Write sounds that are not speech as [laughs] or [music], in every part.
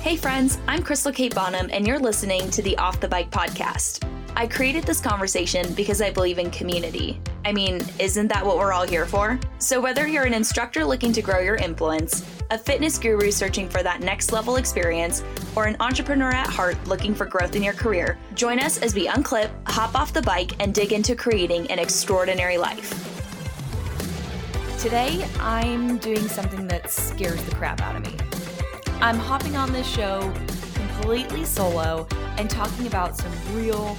Hey, friends, I'm Crystal Kate Bonham, and you're listening to the Off the Bike podcast. I created this conversation because I believe in community. I mean, isn't that what we're all here for? So, whether you're an instructor looking to grow your influence, a fitness guru searching for that next level experience, or an entrepreneur at heart looking for growth in your career, join us as we unclip, hop off the bike, and dig into creating an extraordinary life. Today, I'm doing something that scares the crap out of me. I'm hopping on this show completely solo and talking about some real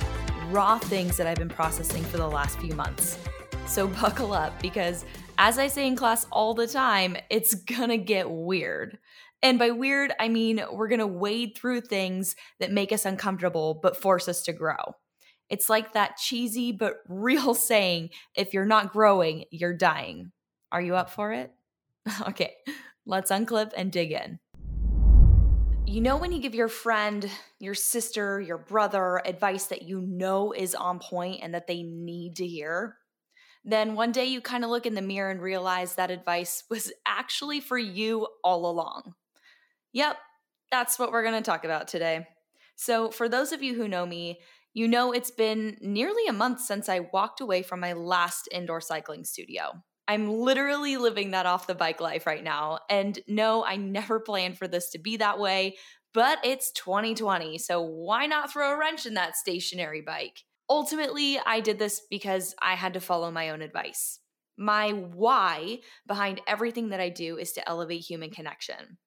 raw things that I've been processing for the last few months. So [laughs] buckle up because, as I say in class all the time, it's gonna get weird. And by weird, I mean we're gonna wade through things that make us uncomfortable but force us to grow. It's like that cheesy but [laughs] real saying if you're not growing, you're dying. Are you up for it? [laughs] okay, let's unclip and dig in. You know, when you give your friend, your sister, your brother advice that you know is on point and that they need to hear? Then one day you kind of look in the mirror and realize that advice [laughs] was actually for you all along. Yep, that's what we're going to talk about today. So, for those of you who know me, you know it's been nearly a month since I walked away from my last indoor cycling studio. I'm literally living that off the bike life right now. And no, I never planned for this to be that way, but it's 2020. So why not throw a wrench in that stationary bike? Ultimately, I did this because I had to follow my own advice. My why behind everything that I do is to elevate human connection.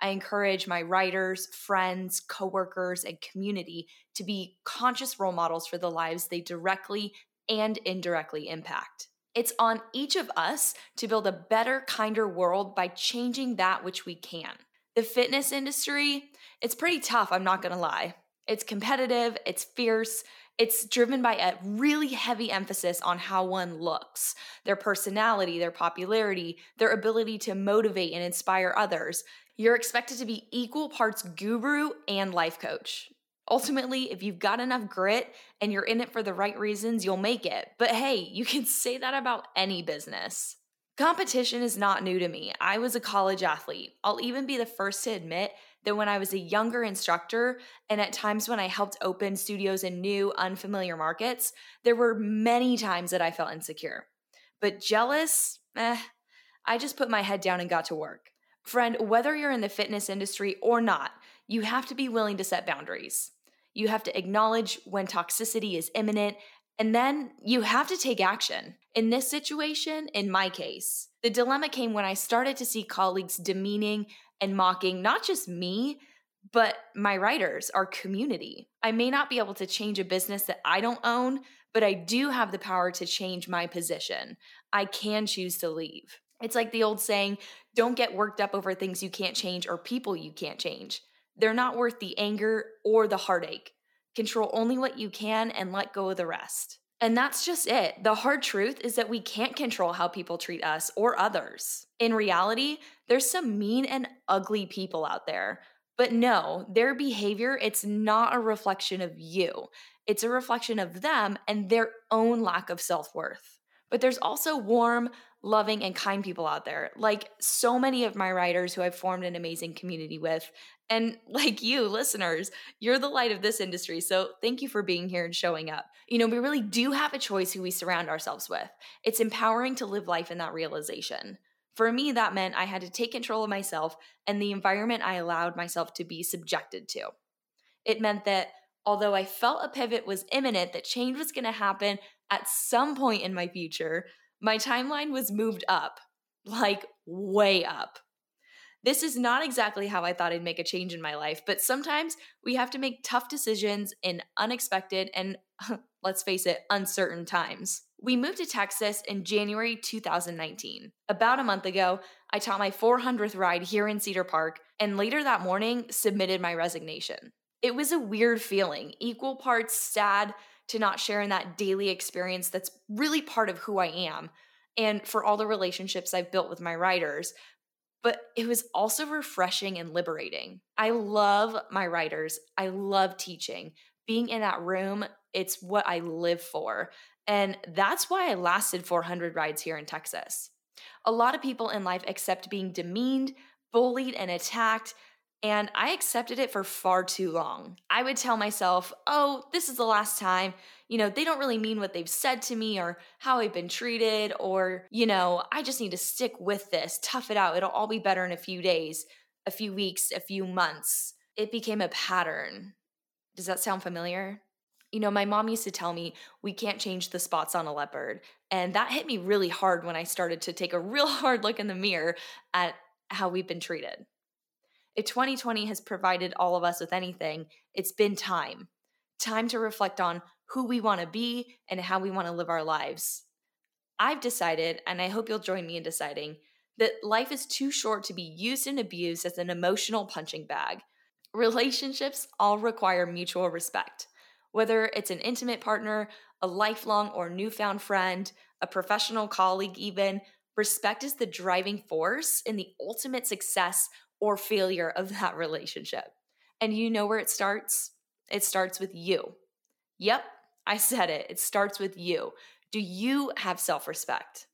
I encourage my writers, friends, coworkers, and community to be conscious role models for the lives they directly and indirectly impact. It's on each of us to build a better, kinder world by changing that which we can. The fitness industry, it's pretty tough, I'm not gonna lie. It's competitive, it's fierce, it's driven by a really heavy emphasis on how one looks, their personality, their popularity, their ability to motivate and inspire others. You're expected to be equal parts guru and life coach. Ultimately, if you've got enough grit and you're in it for the right reasons, you'll make it. But hey, you can [laughs] say that about any business. Competition is not new to me. I was a college athlete. I'll even be the first to admit that when I was a younger instructor and at times when I helped open studios in new, unfamiliar markets, there were many times that I felt insecure. But jealous, eh, I just put my head down and got to work. Friend, whether you're in the fitness industry or not, you have to be willing to set boundaries. You have to acknowledge when toxicity is imminent, and then you have to take action. In this situation, in my case, the dilemma came when I started to see colleagues demeaning and mocking not just me, but my writers, our community. I may not be able to change a business that I don't own, but I do have the power to change my position. I can choose to leave. It's like the old saying don't get worked up over things you can't change or people you can't change. They're not worth the anger or the heartache. Control only what you can and let go of the rest. And that's just it. The hard truth is that we can't control how people treat us or others. In reality, there's some mean and ugly people out there. But no, their behavior, it's not a reflection of you. It's a reflection of them and their own lack of self-worth. But there's also warm, loving, and kind people out there, like so many of my writers who I've formed an amazing community with. And like you, listeners, you're the light of this industry. So thank you for being here and showing up. You know, we really do have a choice who we surround ourselves with. It's empowering to live life in that realization. For me, that meant I had to take control of myself and the environment I allowed myself to be subjected to. It meant that although I felt a pivot was imminent, that change was going to happen at some point in my future, my timeline was moved up, like way up. This is not exactly how I thought I'd make a change in my life, but sometimes we have to make tough decisions in unexpected and, [laughs] let's face it, uncertain times. We moved to Texas in January 2019. About a month ago, I taught my 400th ride here in Cedar Park, and later that morning, submitted my resignation. It was a weird feeling, equal parts sad to not share in that daily experience that's really part of who I am, and for all the relationships I've built with my writers, but it was also refreshing and liberating. I love my writers. I love teaching. Being in that room, it's what I live for. And that's why I lasted 400 rides here in Texas. A lot of people in life accept being demeaned, bullied, and attacked And I accepted it for far too long. I would tell myself, oh, this is the last time. You know, they don't really mean what they've said to me or how I've been treated, or, you know, I just need to stick with this, tough it out. It'll all be better in a few days, a few weeks, a few months. It became a pattern. Does that sound familiar? You know, my mom used to tell me we can't change the spots on a leopard. And that hit me really hard when I started to take a real [laughs] hard look in the mirror at how we've been treated. If 2020 has provided all of us with anything, it's been time. Time to reflect on who we want to be and how we want to live our lives. I've decided, and I hope you'll join me in deciding, that life is too short to be used and abused as an emotional punching bag. Relationships all require mutual respect. Whether it's an intimate partner, a lifelong or newfound friend, a professional colleague, even, respect is the driving force in the ultimate success or failure of that relationship. And you know where it starts? It starts with you. Yep, I said it. It starts with you. Do you have self respect?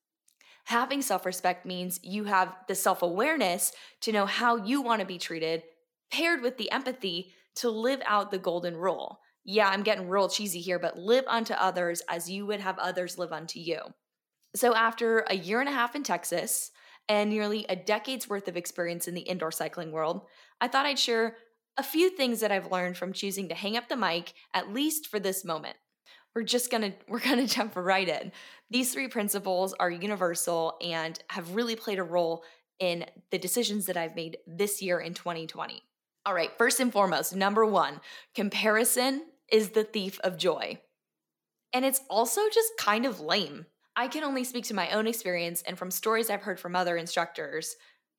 Having self respect means you have the self awareness to know how you want to be treated, paired with the empathy to live out the golden rule. Yeah, I'm getting real cheesy here, but live unto others as you would have others live unto you. So, after a year and a half in Texas, and nearly a decade's worth of experience in the indoor cycling world, I thought I'd share a few things that I've learned from choosing to hang up the mic, at least for this moment. We're just gonna [laughs] we're gonna jump right in. These three principles are universal and have really played a role in the decisions that I've made this year in 2020. All right, first and foremost, number one, comparison is the thief of joy. And it's also just kind of lame. I can only speak to my own experience and from stories I've heard from other instructors,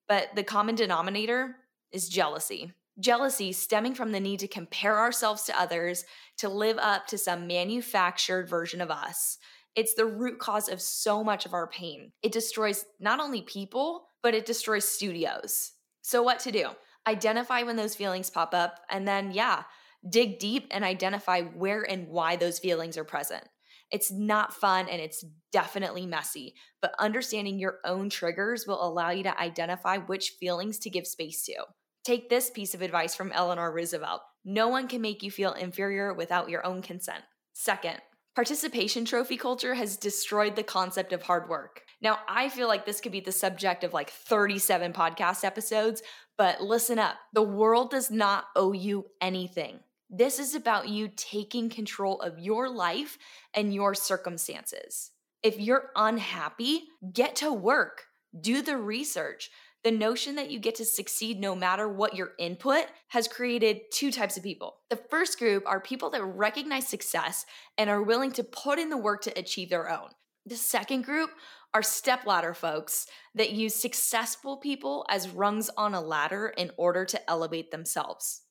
but the common denominator is jealousy. Jealousy stemming from the need to compare ourselves to others to live up to some manufactured version of us. It's the root cause of so much of our pain. It destroys not only people, but it destroys studios. So, what to do? Identify when those feelings pop up, and then, yeah, dig deep and identify where and why those feelings are present. It's not fun and it's definitely messy, but understanding your own triggers will allow you to identify which feelings to give space to. Take this piece of advice from Eleanor Roosevelt no one can make you feel inferior without your own consent. Second, participation trophy culture has destroyed the concept of hard work. Now, I feel like this could be the subject of like 37 podcast episodes, but listen up. The world does not owe you anything. This is about you taking control of your life and your circumstances. If you're unhappy, get to work, do the research. The notion that you get to succeed no matter what your input has created two types of people. The first group are people that recognize success and are willing to put in the work to achieve their own. The second group are stepladder folks that use successful people as rungs on a ladder in order to elevate themselves.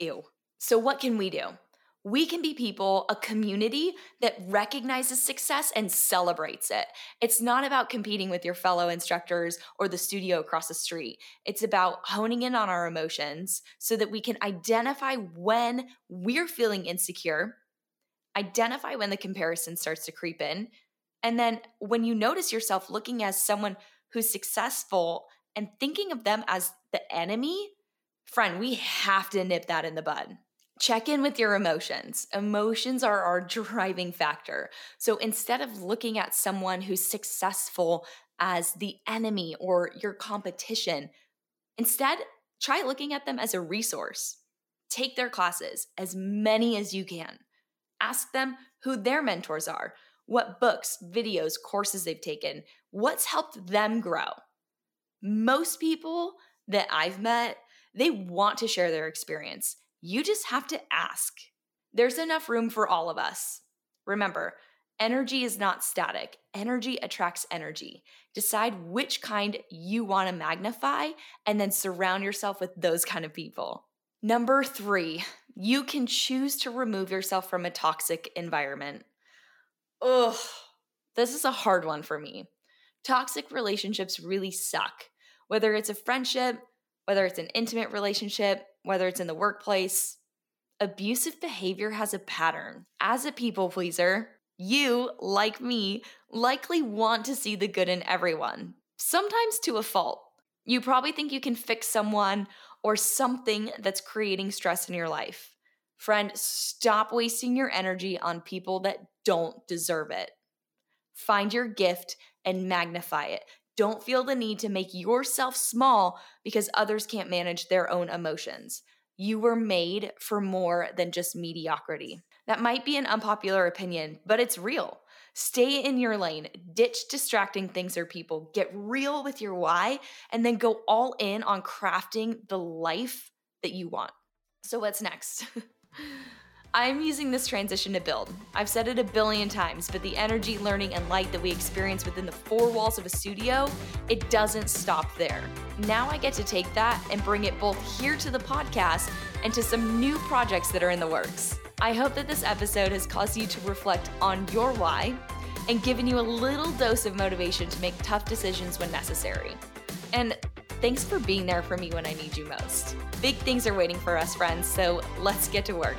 Ew. So, what can we do? We can be people, a community that recognizes success and celebrates it. It's not about competing with your fellow instructors or the studio across the street. It's about honing in on our emotions so that we can identify when we're feeling insecure, identify when the comparison starts to creep in, and then when you notice yourself looking as someone who's successful and thinking of them as the enemy, friend, we have to nip that in the bud check in with your emotions. Emotions are our driving factor. So instead of looking at someone who's successful as the enemy or your competition, instead try looking at them as a resource. Take their classes, as many as you can. Ask them who their mentors are, what books, videos, courses they've taken, what's helped them grow. Most people that I've met, they want to share their experience. You just have to ask. There's enough room for all of us. Remember, energy is not static, energy attracts energy. Decide which kind you want to magnify and then surround yourself with those kind of people. Number three, you can choose to remove yourself from a toxic environment. Ugh, this is a hard one for me. Toxic relationships really suck. Whether it's a friendship, whether it's an intimate relationship, whether it's in the workplace. Abusive behavior has a pattern. As a people pleaser, you, like me, likely want to see the good in everyone, sometimes to a fault. You probably think you can fix someone or something that's creating stress in your life. Friend, stop wasting your energy on people that don't deserve it. Find your gift and magnify it. Don't feel the need to make yourself small because others can't manage their own emotions. You were made for more than just mediocrity. That might be an unpopular opinion, but it's real. Stay in your lane, ditch distracting things or people, get real with your why, and then go all in on crafting the life that you want. So, what's next? [laughs] I'm using this transition to build. I've said it a billion times, but the energy, learning, and light that we experience within the four walls of a studio, it doesn't stop there. Now I get to take that and bring it both here to the podcast and to some new projects that are in the works. I hope that this episode has caused you to reflect on your why and given you a little dose of motivation to make tough decisions when necessary. And thanks for being there for me when I need you most. Big things are waiting for us, friends, so let's get to work.